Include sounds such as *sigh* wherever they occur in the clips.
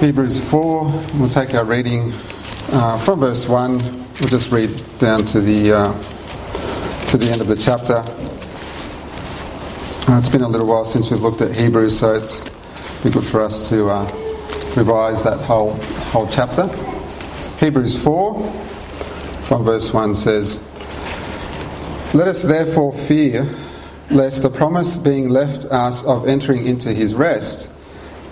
Hebrews 4, we'll take our reading uh, from verse 1. We'll just read down to the, uh, to the end of the chapter. Uh, it's been a little while since we've looked at Hebrews, so it's be good for us to uh, revise that whole, whole chapter. Hebrews 4, from verse 1 says, Let us therefore fear, lest the promise being left us of entering into his rest,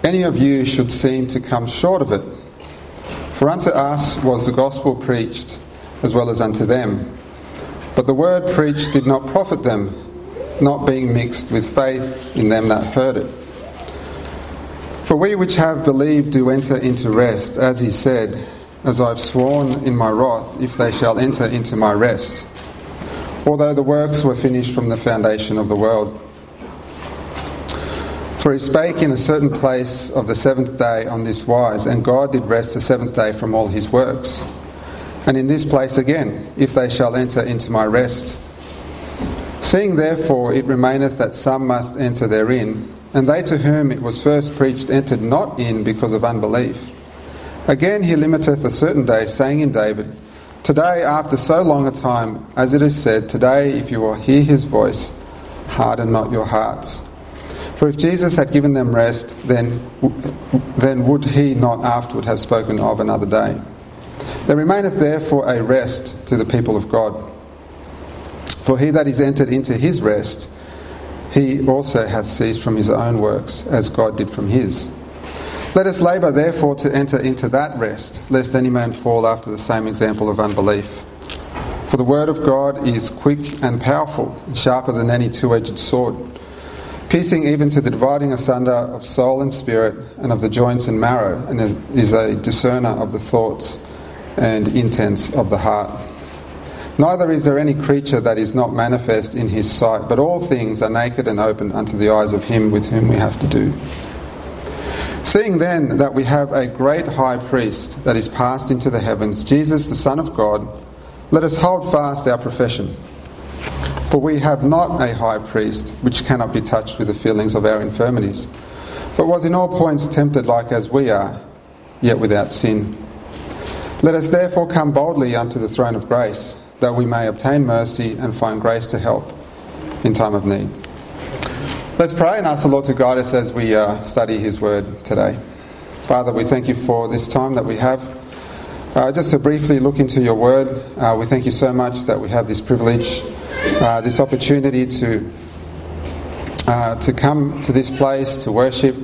any of you should seem to come short of it. For unto us was the gospel preached, as well as unto them. But the word preached did not profit them, not being mixed with faith in them that heard it. For we which have believed do enter into rest, as he said, As I've sworn in my wrath, if they shall enter into my rest. Although the works were finished from the foundation of the world. For he spake in a certain place of the seventh day on this wise, and God did rest the seventh day from all his works. And in this place again, if they shall enter into my rest. Seeing therefore it remaineth that some must enter therein, and they to whom it was first preached entered not in because of unbelief. Again he limiteth a certain day, saying in David, Today, after so long a time, as it is said, Today, if you will hear his voice, harden not your hearts. For if Jesus had given them rest, then, then would he not afterward have spoken of another day? There remaineth therefore a rest to the people of God. For he that is entered into his rest, he also hath ceased from his own works, as God did from his. Let us labour therefore to enter into that rest, lest any man fall after the same example of unbelief. For the word of God is quick and powerful, sharper than any two edged sword piercing even to the dividing asunder of soul and spirit, and of the joints and marrow, and is a discerner of the thoughts and intents of the heart. Neither is there any creature that is not manifest in his sight, but all things are naked and open unto the eyes of him with whom we have to do. Seeing then that we have a great high priest that is passed into the heavens, Jesus the Son of God, let us hold fast our profession. For we have not a high priest which cannot be touched with the feelings of our infirmities, but was in all points tempted like as we are, yet without sin. Let us therefore come boldly unto the throne of grace, that we may obtain mercy and find grace to help in time of need. Let's pray and ask the Lord to guide us as we uh, study His Word today. Father, we thank you for this time that we have. Uh, just to briefly look into your Word, uh, we thank you so much that we have this privilege uh, this opportunity to uh, to come to this place to worship,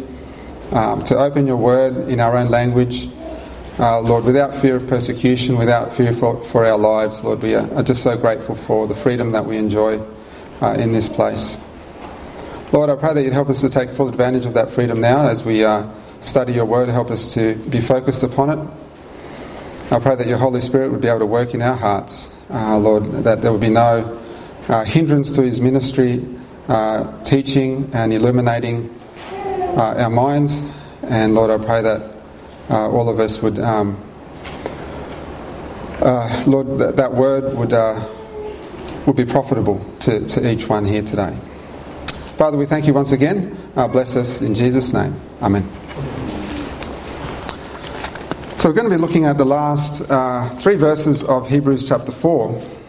um, to open your word in our own language, uh, Lord, without fear of persecution, without fear for, for our lives, Lord. We are, are, just so grateful for the freedom that we enjoy uh, in this place. Lord, I pray that you'd help us to take full advantage of that freedom now as we uh, study your word, help us to be focused upon it. I pray that your Holy Spirit would be able to work in our hearts, Lord, that there would be no uh, hindrance to his ministry, uh, teaching and illuminating uh, our minds. And Lord, I pray that uh, all of us would, um, uh, Lord, that, that, word would, uh, would be profitable to, to each one here today. Father, we thank you once again. bless us in Jesus' name. Amen. So, we're going to be looking at the last three verses of Hebrews chapter 4.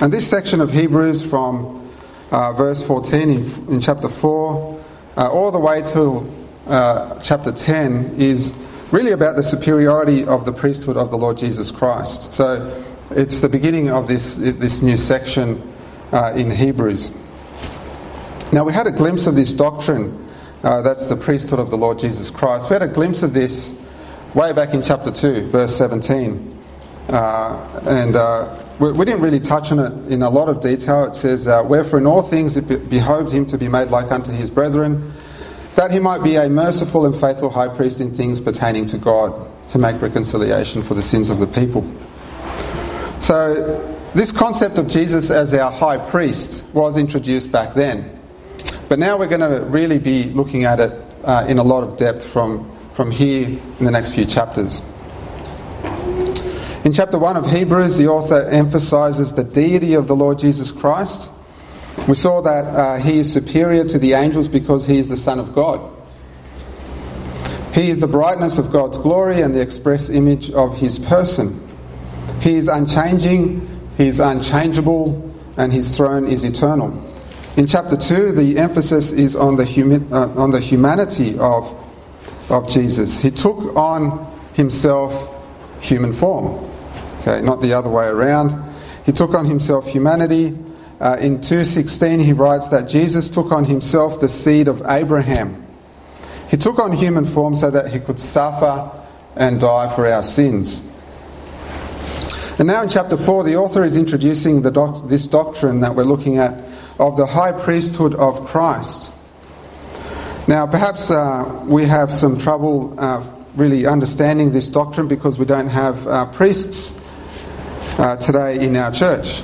And this section of Hebrews from uh, verse 14 in, in chapter 4 uh, all the way to uh, chapter 10 is really about the superiority of the priesthood of the Lord Jesus Christ. So it's the beginning of this, this new section uh, in Hebrews. Now, we had a glimpse of this doctrine uh, that's the priesthood of the Lord Jesus Christ. We had a glimpse of this way back in chapter 2, verse 17. Uh, and uh, we, we, didn't really touch on it in a lot of detail. It says, uh, Wherefore in all things it behoved him to be made like unto his brethren, that he might be a merciful and faithful high priest in things pertaining to God, to make reconciliation for the sins of the people. So, this concept of Jesus as our high priest was introduced back then. But now we're going to really be looking at it uh, in a lot of depth from, from here in the next few chapters. In chapter 1 of Hebrews, the author emphasizes the deity of the Lord Jesus Christ. We saw that uh, he is superior to the angels because he is the Son of God. He is the brightness of God's glory and the express image of his person. He is unchanging, he is unchangeable, and his throne is eternal. In chapter 2, the emphasis is on the, humi- uh, on the humanity of, of Jesus. He took on himself human form, okay, not the other way around. He took on himself humanity. Uh, in 2.16 he writes that Jesus took on himself the seed of Abraham. He took on human form so that he could suffer and die for our sins. And now in chapter 4, the author is introducing doc- this doctrine that we're looking at of the high priesthood of Christ. Now, perhaps uh, we have some trouble uh, really understanding this doctrine because we don't have uh, priests uh, today in our church.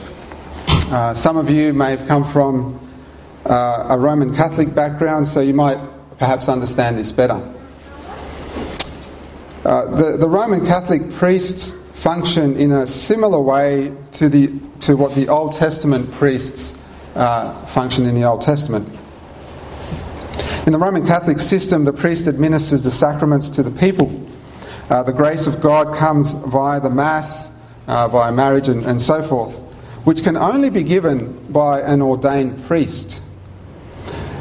Uh, some of you may have come from uh, a Roman Catholic background, so you might perhaps understand this better. the, the Roman Catholic priests function in a similar way to, the, to what the Old Testament priests uh, function in the Old Testament. In the Roman Catholic system, the priest administers the sacraments to the people. Uh, the grace of God comes via the Mass, uh, via marriage, and, and so forth, which can only be given by an ordained priest.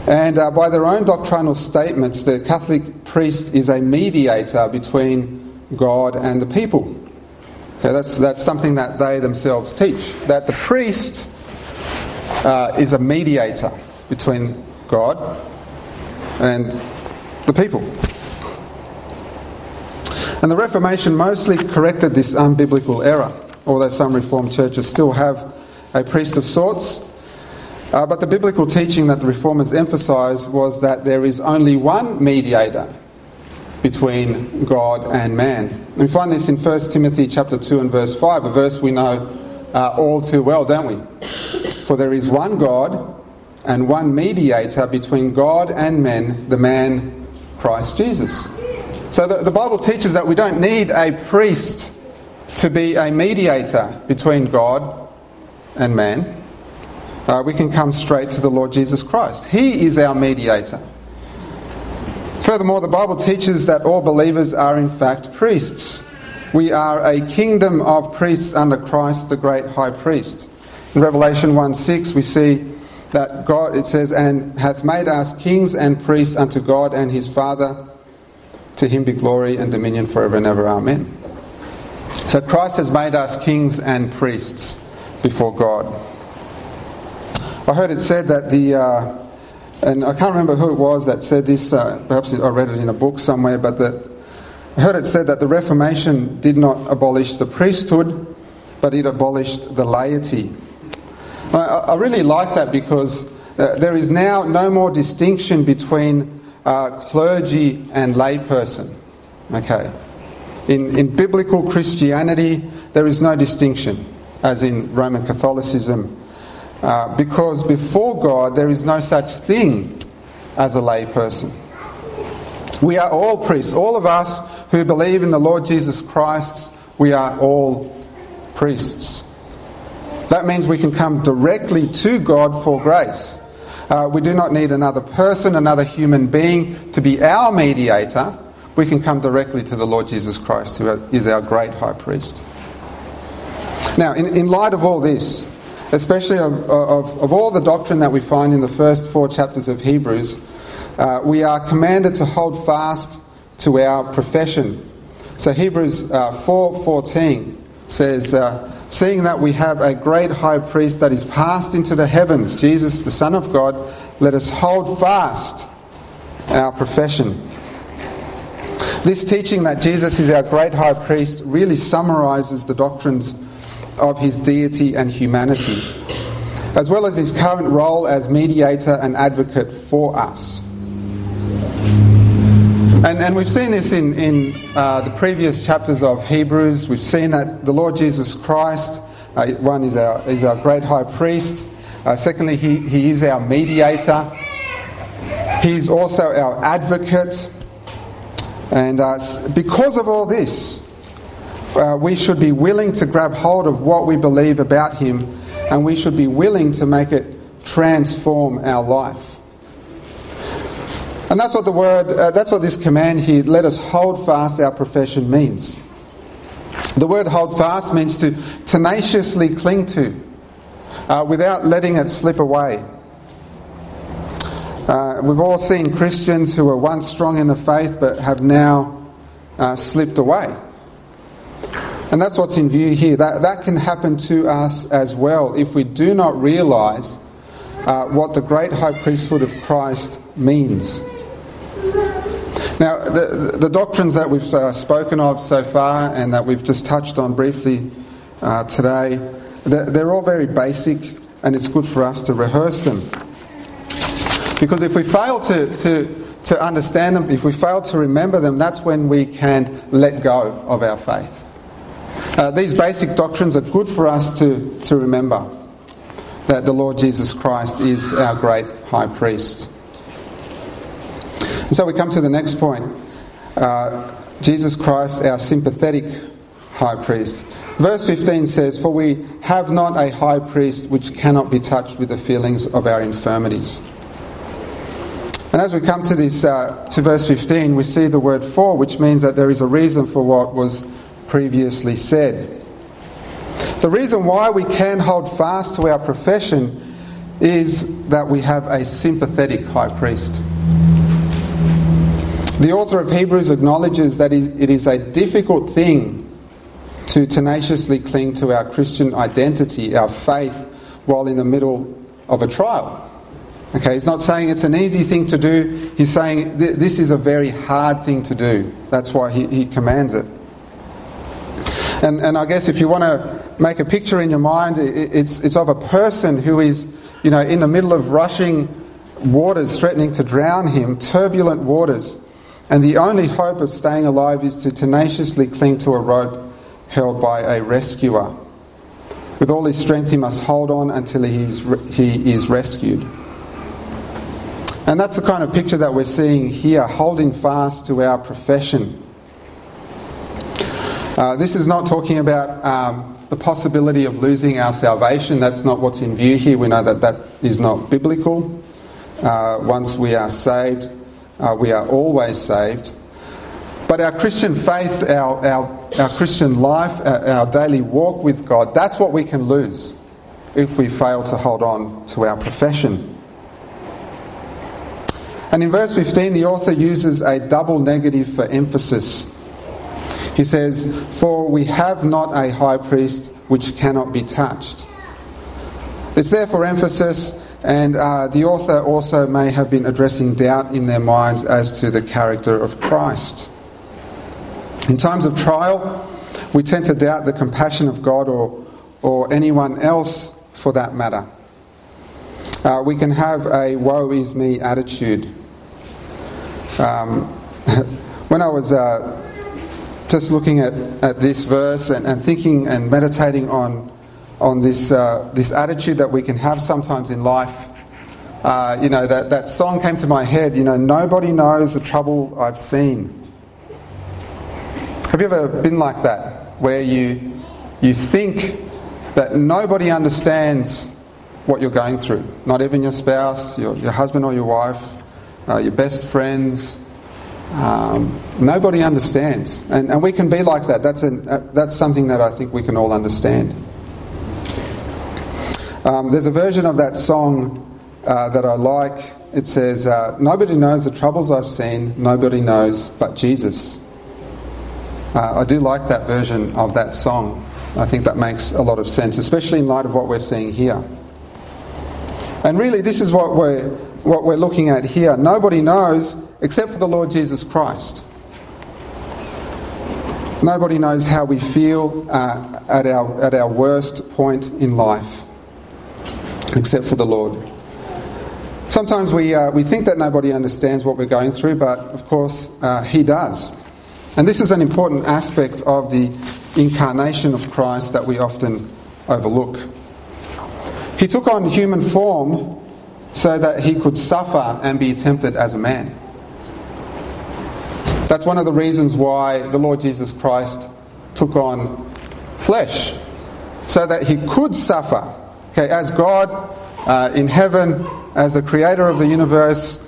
And uh, by their own doctrinal statements, the Catholic priest is a mediator between God and the people. Okay, that's, that's something that they themselves teach. That the priest uh, is a mediator between God and the people. And the Reformation mostly corrected this unbiblical error, although some Reformed churches still have a priest of sorts. Uh, but the biblical teaching that the Reformers emphasised was that there is only one mediator between God and man. We find this in 1 Timothy chapter 2 and verse 5, a verse we know uh, all too well, don't we? For there is one God and one mediator between God and men, the man Christ Jesus. So the, the Bible teaches that we don't need a priest to be a mediator between God and man. Uh, we can come straight to the Lord Jesus Christ. He is our mediator. Furthermore, the Bible teaches that all believers are in fact priests. We are a kingdom of priests under Christ, the great high priest. In Revelation 1 6, we see that God, it says, and hath made us kings and priests unto God and his Father. To him be glory and dominion forever and ever. Amen. So Christ has made us kings and priests before God. I heard it said that the. Uh, and I can't remember who it was that said this, uh, perhaps I read it in a book somewhere, but that I heard it said that the Reformation did not abolish the priesthood, but it abolished the laity. I, I really like that because uh, there is now no more distinction between uh, clergy and layperson. Okay. In, in biblical Christianity, there is no distinction, as in Roman Catholicism uh, because before God there is no such thing as a layperson. We are all priests. All of us who believe in the Lord Jesus Christ, we are all priests. That means we can come directly to God for grace. Uh, we do not need another person, another human being to be our mediator. We can come directly to the Lord Jesus Christ, who is our great high priest. Now, in, in light of all this, especially of, of, of, all the doctrine that we find in the first four chapters of Hebrews, uh, we are commanded to hold fast to our profession. So Hebrews uh, 4.14 says, uh, Seeing that we have a great high priest that is passed into the heavens, Jesus, the Son of God, let us hold fast our profession. This teaching that Jesus is our great high priest really summarizes the doctrines of his deity and humanity, as well as his current role as mediator and advocate for us. And, and we've seen this in, in uh, the previous chapters of Hebrews. We've seen that the Lord Jesus Christ, uh, one, is our, is our great high priest. Uh, secondly, he, he is our mediator. He's also our advocate. And uh, because of all this, uh, we should be willing to grab hold of what we believe about Him and we should be willing to make it transform our life. And that's what the word, uh, that's what this command here, let us hold fast our profession means. The word hold fast means to tenaciously cling to uh, without letting it slip away. Uh, we've all seen Christians who were once strong in the faith but have now uh, slipped away. And that's what's in view here. That, that can happen to us as well if we do not realize uh, what the great high priesthood of Christ means. The, the doctrines that we've uh, spoken of so far and that we've just touched on briefly uh, today, they're, they're all very basic and it's good for us to rehearse them. Because if we fail to, to, to understand them, if we fail to remember them, that's when we can let go of our faith. Uh, these basic doctrines are good for us to, to remember that the Lord Jesus Christ is our great high priest. And so we come to the next point uh, Jesus Christ, our sympathetic high priest. Verse 15 says, For we have not a high priest which cannot be touched with the feelings of our infirmities. And as we come to this, uh, to verse 15, we see the word for, which means that there is a reason for what was previously said. The reason why we can hold fast to our profession is that we have a sympathetic high priest. The author of Hebrews acknowledges that it is a difficult thing to tenaciously cling to our Christian identity, our faith, while in the middle of a trial. Okay, he's not saying it's an easy thing to do, he's saying th- this is a very hard thing to do. That's why he, he commands it. And, and I guess if you want to make a picture in your mind, it's, it's of a person who is, you know, in the middle of rushing waters threatening to drown him, turbulent waters. And the only hope of staying alive is to tenaciously cling to a rope held by a rescuer. With all his strength, he must hold on until he is, he is rescued. And that's the kind of picture that we're seeing here, holding fast to our profession. Uh, this is not talking about um, the possibility of losing our salvation. That's not what's in view here. We know that that is not biblical. Uh, once we are saved, uh, we are always saved. But our Christian faith, our, our, our Christian life, our, our daily walk with God, that's what we can lose if we fail to hold on to our profession. And in verse 15, the author uses a double negative for emphasis. He says, For we have not a high priest which cannot be touched. It's there for emphasis, and uh, the author also may have been addressing doubt in their minds as to the character of Christ. In times of trial, we tend to doubt the compassion of God or, or anyone else for that matter. Uh, we can have a woe is me attitude. Um, *laughs* when I was uh, just looking at, at this verse and, and thinking and meditating on, on this, uh, this attitude that we can have sometimes in life. Uh, you know, that, that song came to my head, you know, nobody knows the trouble I've seen. Have you ever been like that, where you, you think that nobody understands what you're going through? Not even your spouse, your, your husband or your wife, uh, your best friends, um, nobody understands. And, and we can be like that. That's, an, uh, that's something that I think we can all understand. Um, there's a version of that song uh, that I like. It says, uh, Nobody knows the troubles I've seen, nobody knows but Jesus. Uh, I do like that version of that song. I think that makes a lot of sense, especially in light of what we're seeing here. And really, this is what we're, what we're looking at here. Nobody knows except for the Lord Jesus Christ. Nobody knows how we feel uh, at, our, at our worst point in life *laughs* except for the Lord. Sometimes we, uh, we think that nobody understands what we're going through, but of course, uh, He does. And this is an important aspect of the incarnation of Christ that we often overlook. He took on human form so that he could suffer and be tempted as a man. That's one of the reasons why the Lord Jesus Christ took on flesh, so that he could suffer. Okay, as God uh, in heaven, as the creator of the universe,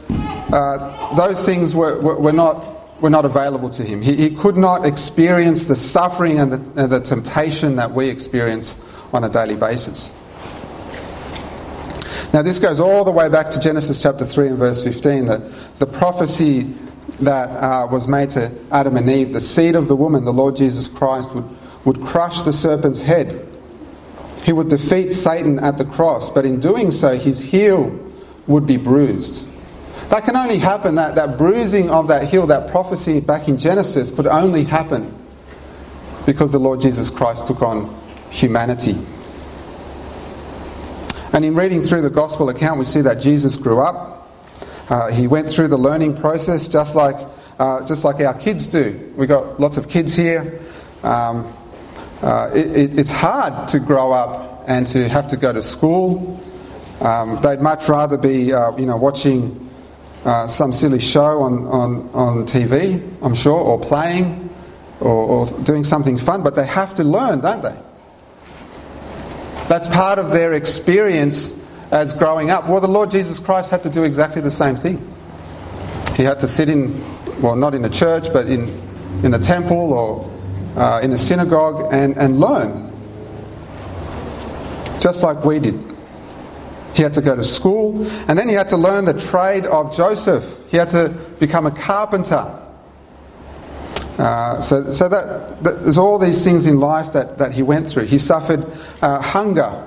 uh, those things were, were, were, not, were not available to him. He, he could not experience the suffering and the, and the temptation that we experience on a daily basis. Now, this goes all the way back to Genesis chapter 3 and verse 15, that the prophecy that uh, was made to Adam and Eve, the seed of the woman, the Lord Jesus Christ, would, would crush the serpent's head. He would defeat Satan at the cross, but in doing so, his heel would be bruised. That can only happen, that, that bruising of that heel, that prophecy back in Genesis, could only happen because the Lord Jesus Christ took on humanity. And in reading through the gospel account, we see that Jesus grew up. Uh, he went through the learning process just like, uh, just like our kids do. We've got lots of kids here. Um, uh, it, it, it's hard to grow up and to have to go to school. Um, they'd much rather be, uh, you know, watching uh, some silly show on, on, on TV, I'm sure, or playing, or, or doing something fun, but they have to learn, don't they? That's part of their experience as growing up. Well, the Lord Jesus Christ had to do exactly the same thing. He had to sit in, well, not in a church, but in, in the temple or uh, in a synagogue and, and learn, just like we did. He had to go to school, and then he had to learn the trade of Joseph. He had to become a carpenter. Uh, so, so that, that, there's all these things in life that, that he went through. He suffered uh, hunger,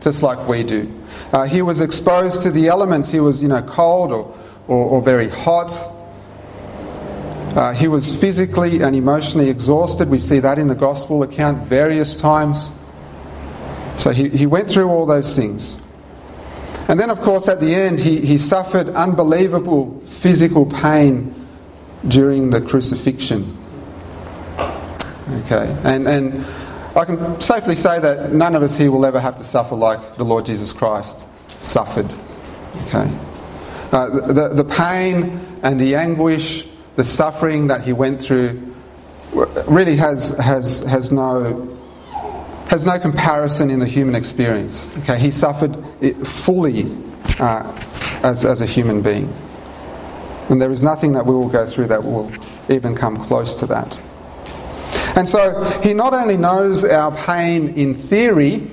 just like we do. Uh, he was exposed to the elements. He was, you know, cold or, or, or very hot. Uh, he was physically and emotionally exhausted. We see that in the gospel account various times. So he, he went through all those things. And then, of course, at the end, he, he suffered unbelievable physical pain during the crucifixion. Okay, and, and I can safely say that none of us here will ever have to suffer like the Lord Jesus Christ suffered. Okay, uh, the, the, the pain and the anguish the suffering that he went through really has, has, has, no, has no comparison in the human experience. Okay, he suffered fully uh, as, as a human being. And there is nothing that we will go through that will even come close to that. And so he not only knows our pain in theory,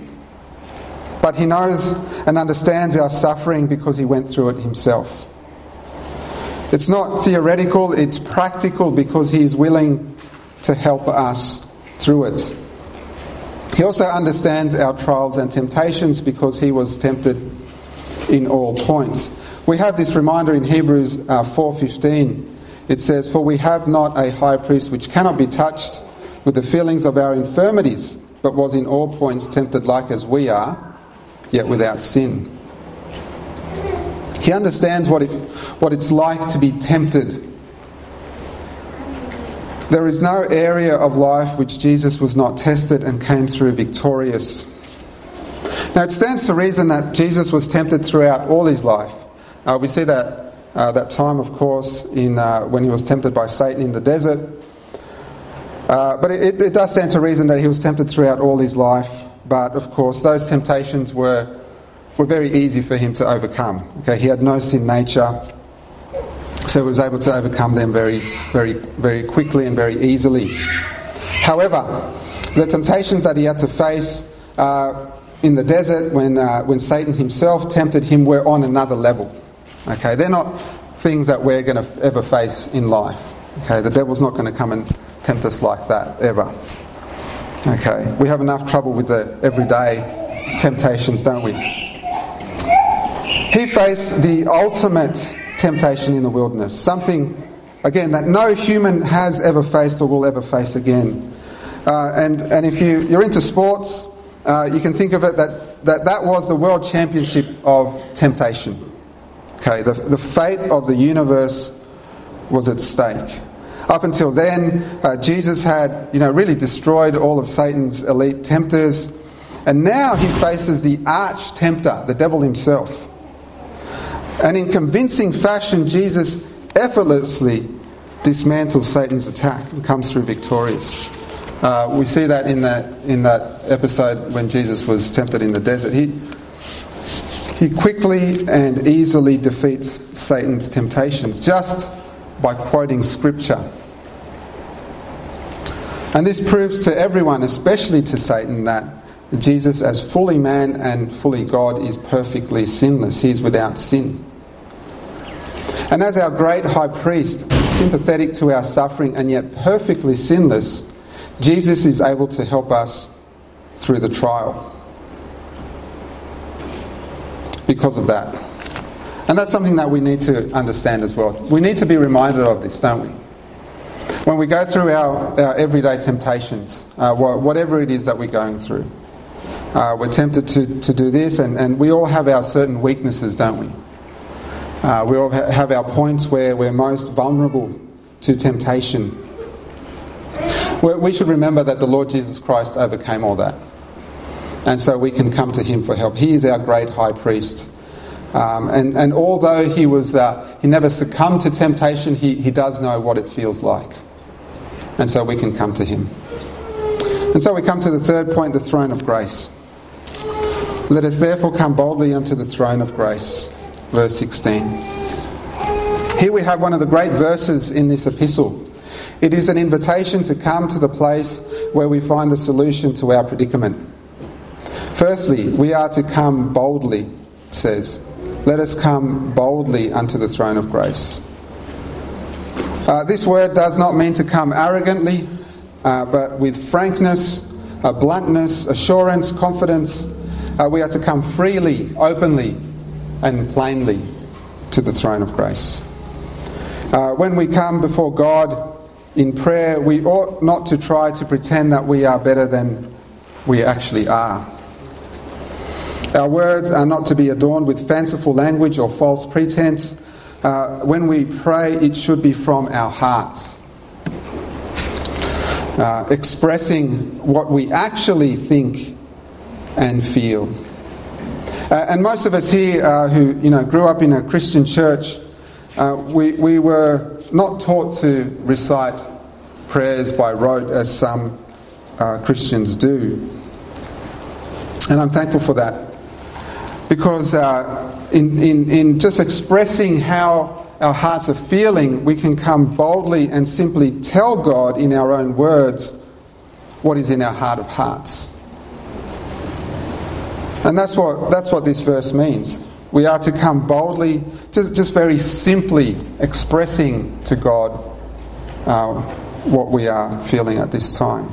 but he knows and understands our suffering because he went through it himself. It's not theoretical, it's practical because He is willing to help us through it. He also understands our trials and temptations because He was tempted in all points. We have this reminder in Hebrews uh, 4:15. It says, "For we have not a high priest which cannot be touched with the feelings of our infirmities, but was in all points tempted like as we are, yet without sin." He understands what, it, what it's like to be tempted. There is no area of life which Jesus was not tested and came through victorious. Now, it stands to reason that Jesus was tempted throughout all his life. Uh, we see that, uh, that time, of course, in, uh, when he was tempted by Satan in the desert. Uh, but it, it does stand to reason that he was tempted throughout all his life. But, of course, those temptations were were very easy for him to overcome. Okay, he had no sin nature, so he was able to overcome them very, very, very quickly and very easily. However, the temptations that he had to face uh, in the desert when, uh, when Satan himself tempted him were on another level. Okay, they're not things that we're going to ever face in life. Okay, the devil's not going to come and tempt us like that ever. Okay, we have enough trouble with the everyday temptations, don't we? He faced the ultimate temptation in the wilderness, something, again, that no human has ever faced or will ever face again. Uh, and, and if you, you're into sports, uh, you can think of it that, that that was the world championship of temptation. Okay, the, the fate of the universe was at stake. Up until then, uh, Jesus had, you know, really destroyed all of Satan's elite tempters, and now he faces the arch tempter, the devil himself. And in convincing fashion, Jesus effortlessly dismantles Satan's attack and comes through victorious. Uh, we see that in that in that episode when Jesus was tempted in the desert. He He quickly and easily defeats Satan's temptations just by quoting Scripture. And this proves to everyone, especially to Satan, that Jesus, as fully man and fully God, is perfectly sinless. He is without sin. And as our great high priest, sympathetic to our suffering and yet perfectly sinless, Jesus is able to help us through the trial because of that. And that's something that we need to understand as well. We need to be reminded of this, don't we? When we go through our, our everyday temptations, uh, whatever it is that we're going through, uh, we're tempted to, to do this, and, and we all have our certain weaknesses, don't we? Uh, we all have our points where we're most vulnerable to temptation. We should remember that the Lord Jesus Christ overcame all that. And so we can come to him for help. He is our great high priest. Um, and, and although he, was, uh, he never succumbed to temptation, he, he does know what it feels like. And so we can come to him. And so we come to the third point the throne of grace. Let us therefore come boldly unto the throne of grace verse 16. Here we have one of the great verses in this epistle. It is an invitation to come to the place where we find the solution to our predicament. Firstly, we are to come boldly, says. Let us come boldly unto the throne of grace. Uh, this word does not mean to come arrogantly, uh, but with frankness, uh, bluntness, assurance, confidence. Uh, we are to come freely, openly, and plainly to the throne of grace. Uh, when we come before God in prayer, we ought not to try to pretend that we are better than we actually are. Our words are not to be adorned with fanciful language or false pretense. Uh, when we pray, it should be from our hearts, uh, expressing what we actually think and feel. Uh, and most of us here uh, who you know, grew up in a Christian church, uh, we, we were not taught to recite prayers by rote as some uh, Christians do. And I'm thankful for that. Because uh, in, in, in just expressing how our hearts are feeling, we can come boldly and simply tell God in our own words what is in our heart of hearts. And that's what, that's what this verse means. We are to come boldly, just, just very simply expressing to God uh, what we are feeling at this time.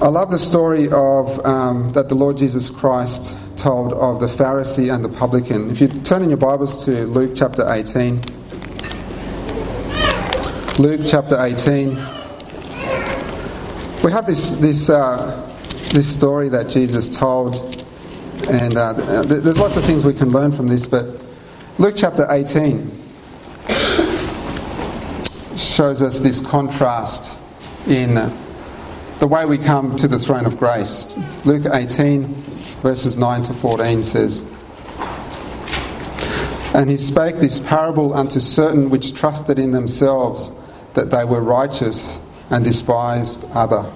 I love the story of um, that the Lord Jesus Christ told of the Pharisee and the publican. If you turn in your Bibles to Luke chapter 18, Luke chapter 18, we have this this uh, this story that Jesus told, and uh, there's lots of things we can learn from this, but Luke chapter 18 shows us this contrast in the way we come to the throne of grace. Luke 18, verses 9 to 14 says, And he spake this parable unto certain which trusted in themselves that they were righteous and despised other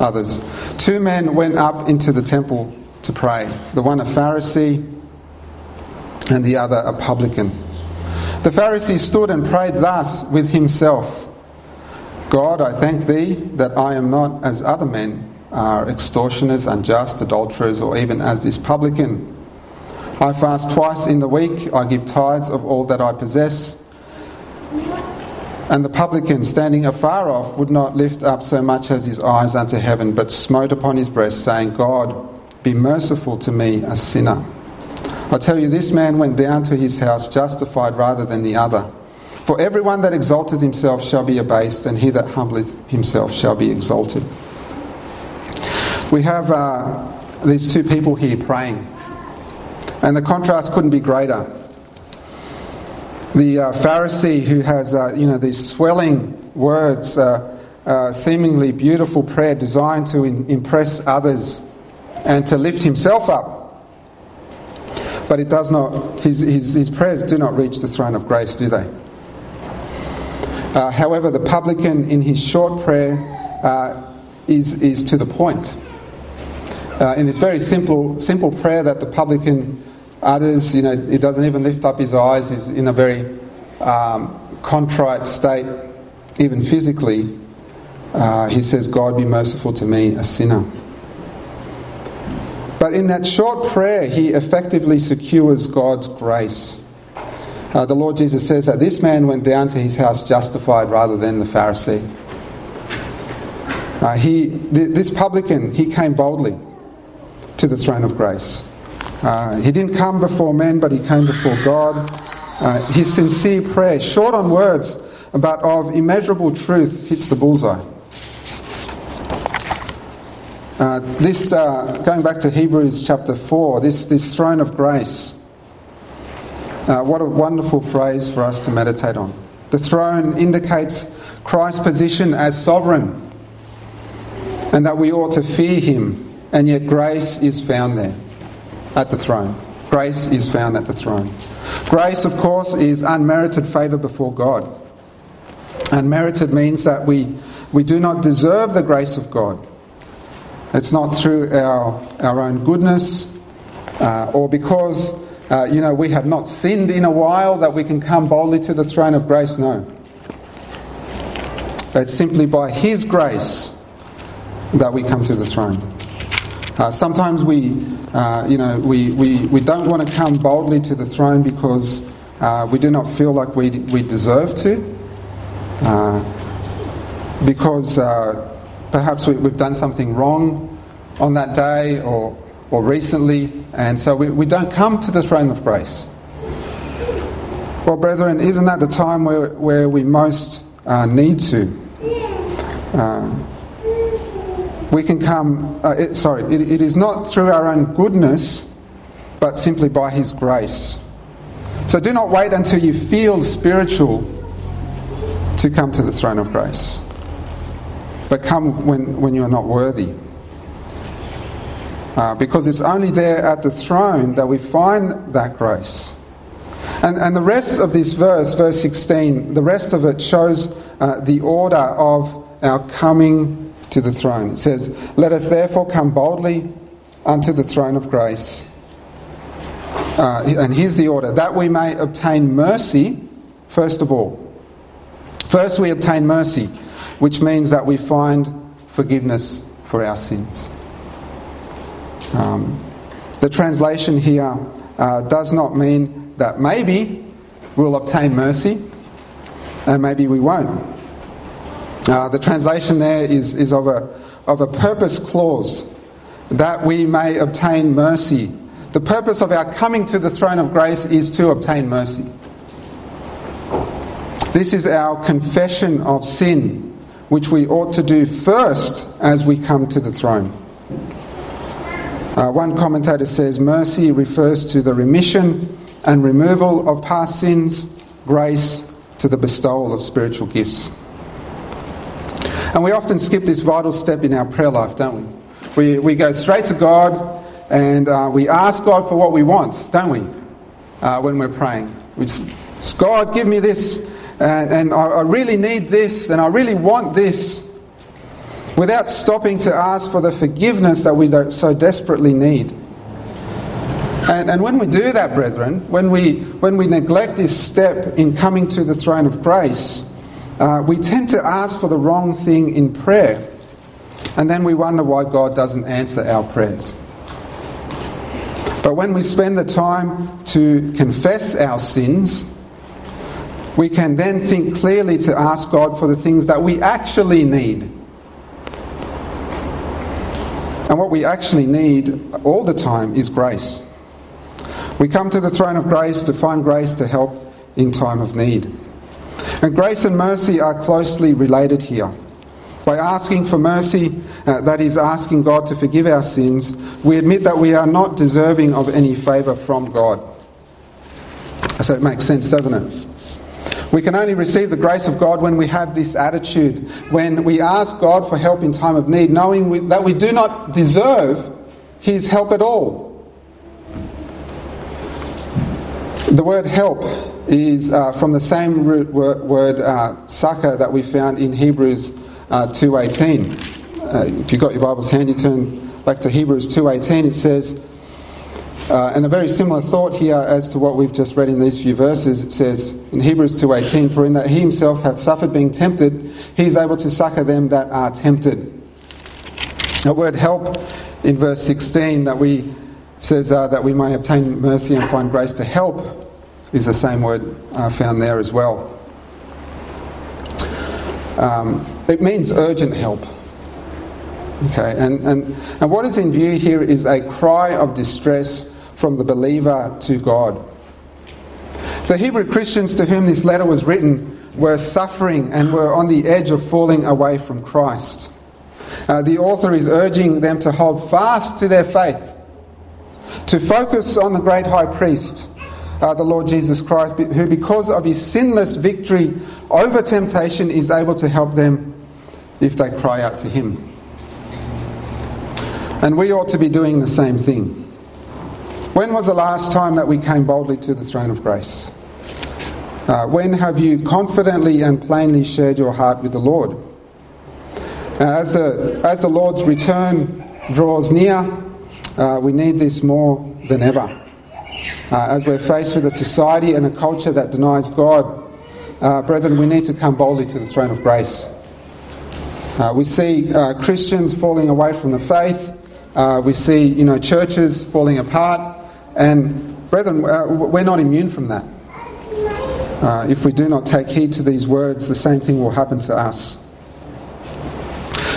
others. Two men went up into the temple to pray, the one a Pharisee and the other a publican. The Pharisee stood and prayed thus with himself God, I thank thee that I am not as other men are extortioners, unjust, adulterers, or even as this publican. I fast twice in the week, I give tithes of all that I possess. And the publican, standing afar off, would not lift up so much as his eyes unto heaven, but smote upon his breast, saying, God, be merciful to me, a sinner. I tell you, this man went down to his house justified rather than the other. For everyone that exalteth himself shall be abased, and he that humbleth himself shall be exalted. We have uh, these two people here praying, and the contrast couldn't be greater the uh, Pharisee who has, uh, you know, these swelling words, uh, uh seemingly beautiful prayer designed to in- impress others and to lift himself up. But it does not, his, his, his prayers do not reach the throne of grace, do they? Uh, however, the publican in his short prayer uh, is, is to the point. in this very simple, simple prayer that the publican utters. You know, he doesn't even lift up his eyes. He's in a very um, contrite state, even physically. Uh, he says, God be merciful to me, a sinner. But in that short prayer, he effectively secures God's grace. Uh, the Lord Jesus says that this man went down to his house justified rather than the Pharisee. Uh, he, th- this publican, he came boldly to the throne of grace. Uh, he didn't come before men, but he came before God. Uh, his sincere prayer, short on words, but of immeasurable truth, hits the bullseye. Uh, this, uh, going back to Hebrews chapter 4, this, this throne of grace, uh, what a wonderful phrase for us to meditate on. The throne indicates Christ's position as sovereign and that we ought to fear him, and yet grace is found there at the throne. Grace is found at the throne. Grace, of course, is unmerited favour before God. Unmerited means that we, we do not deserve the grace of God. It's not through our, our own goodness uh, or because, uh, you know, we have not sinned in a while that we can come boldly to the throne of grace. No. It's simply by His grace that we come to the throne. Uh, sometimes we, uh, you know, we, we, we don't want to come boldly to the throne because uh, we do not feel like we, we deserve to. Uh, because uh, perhaps we, have done something wrong on that day or, or recently, and so we, we don't come to the throne of grace. Well, brethren, isn't that the time where, where we most need to? We can come, uh, it, sorry, it, it is not through our own goodness, but simply by His grace. So do not wait until you feel spiritual to come to the throne of grace, but come when, when you are not worthy. Uh, because it's only there at the throne that we find that grace. And, and the rest of this verse, verse 16, the rest of it shows uh, the order of our coming to the throne. It says, Let us therefore come boldly unto the throne of grace. Uh, and here's the order that we may obtain mercy, first of all. First, we obtain mercy, which means that we find forgiveness for our sins. Um, the translation here uh, does not mean that maybe we'll obtain mercy and maybe we won't. Uh, the translation there is, is of, a, of a purpose clause that we may obtain mercy. The purpose of our coming to the throne of grace is to obtain mercy. This is our confession of sin, which we ought to do first as we come to the throne. Uh, one commentator says mercy refers to the remission and removal of past sins, grace to the bestowal of spiritual gifts. And we often skip this vital step in our prayer life, don't we? We, we go straight to God and uh, we ask God for what we want, don't we? Uh, when we're praying. We just, God, give me this, and, and I, I really need this, and I really want this, without stopping to ask for the forgiveness that we so desperately need. And, and, when we do that, brethren, when we, when we neglect this step in coming to the throne of grace, uh, we tend to ask for the wrong thing in prayer, and then we wonder why God doesn't answer our prayers. But when we spend the time to confess our sins, we can then think clearly to ask God for the things that we actually need. And what we actually need all the time is grace. We come to the throne of grace to find grace to help in time of need. And *laughs* grace and mercy are closely related here. By asking for mercy, uh, that is, asking God to forgive our sins, we admit that we are not deserving of any favour from God. So it makes sense, doesn't it? We can only receive the grace of God when we have this attitude, when we ask God for help in time of need, knowing we, that we do not deserve His help at all. The word help is uh, from the same root word, word uh, that we found in Hebrews uh, 2.18. Uh, if you've got your Bibles handy, turn back to Hebrews 2.18, it says, uh, and a very similar thought here as to what we've just read in these few verses. It says in Hebrews 2.18, For in that he himself hath suffered being tempted, he is able to succour them that are tempted. The word help in verse 16 that we says uh, that we may obtain mercy and find grace to help is the same word uh, found there as well. Um, it means urgent help. Okay, and, and, and what is in view here is a cry of distress from the believer to God. The Hebrew Christians to whom this letter was written were suffering and were on the edge of falling away from Christ. Uh, the author is urging them to hold fast to their faith, to focus on the great high priest, uh, the Lord Jesus Christ, who, because of his sinless victory over temptation, is able to help them if they cry out to him. And we ought to be doing the same thing. When was the last time that we came boldly to the throne of grace? Uh, when have you confidently and plainly shared your heart with the Lord? Uh, as, the, as the Lord's return draws near, uh, we need this more than ever. Uh, as we're faced with a society and a culture that denies God, uh, brethren, we need to come boldly to the throne of grace. Uh, we see uh, Christians falling away from the faith. Uh, we see, you know, churches falling apart. And, brethren, uh, we're not immune from that. if we do not take heed to these words, the same thing will happen to us.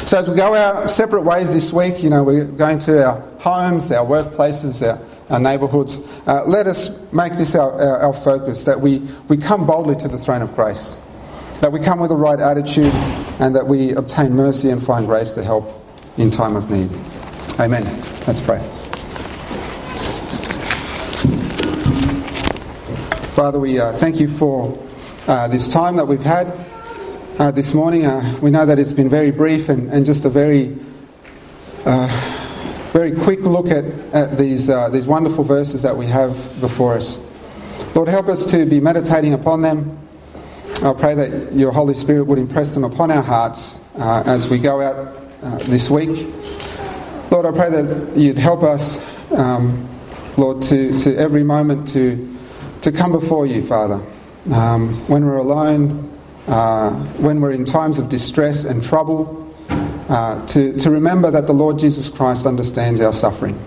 So as we go our separate ways this week, you know, we're going to our homes, our workplaces, our our neighbourhoods. Uh, let us make this our, our, our, focus that we, we come boldly to the throne of grace, that we come with the right attitude, and that we obtain mercy and find grace to help in time of need. Amen. Let's pray. Father, we uh, thank you for uh, this time that we've had uh, this morning. Uh, we know that it's been very brief and, and just a very uh, very quick look at, at these, uh, these wonderful verses that we have before us. Lord, help us to be meditating upon them. I pray that your Holy Spirit would impress them upon our hearts uh, as we go out uh, this week. Lord, I pray that you'd help us, um, Lord, to, to every moment to, to come before you, Father. Um, when we're alone, uh, when we're in times of distress and trouble, uh, to, to remember that the Lord Jesus Christ understands our suffering.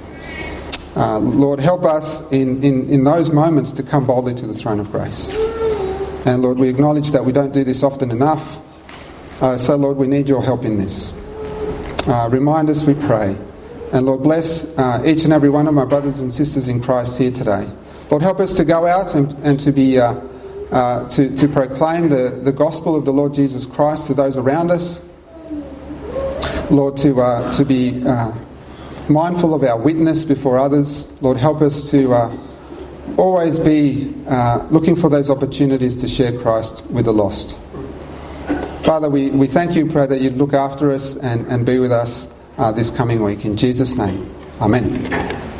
Uh, Lord, help us in, in, in those moments to come boldly to the throne of grace. And Lord, we acknowledge that we don't do this often enough. Uh, so, Lord, we need your help in this. Uh, remind us, we pray. And Lord, bless uh, each and every one of my brothers and sisters in Christ here today. Lord, help us to go out and, and to be. Uh, to, to proclaim the, the gospel of the Lord Jesus Christ to those around us, Lord, to, uh, to be uh, mindful of our witness before others. Lord, help us to uh, always be uh, looking for those opportunities to share Christ with the lost. Father, we, we thank you, and pray that you'd look after us and, and be with us uh, this coming week. In Jesus' name, Amen.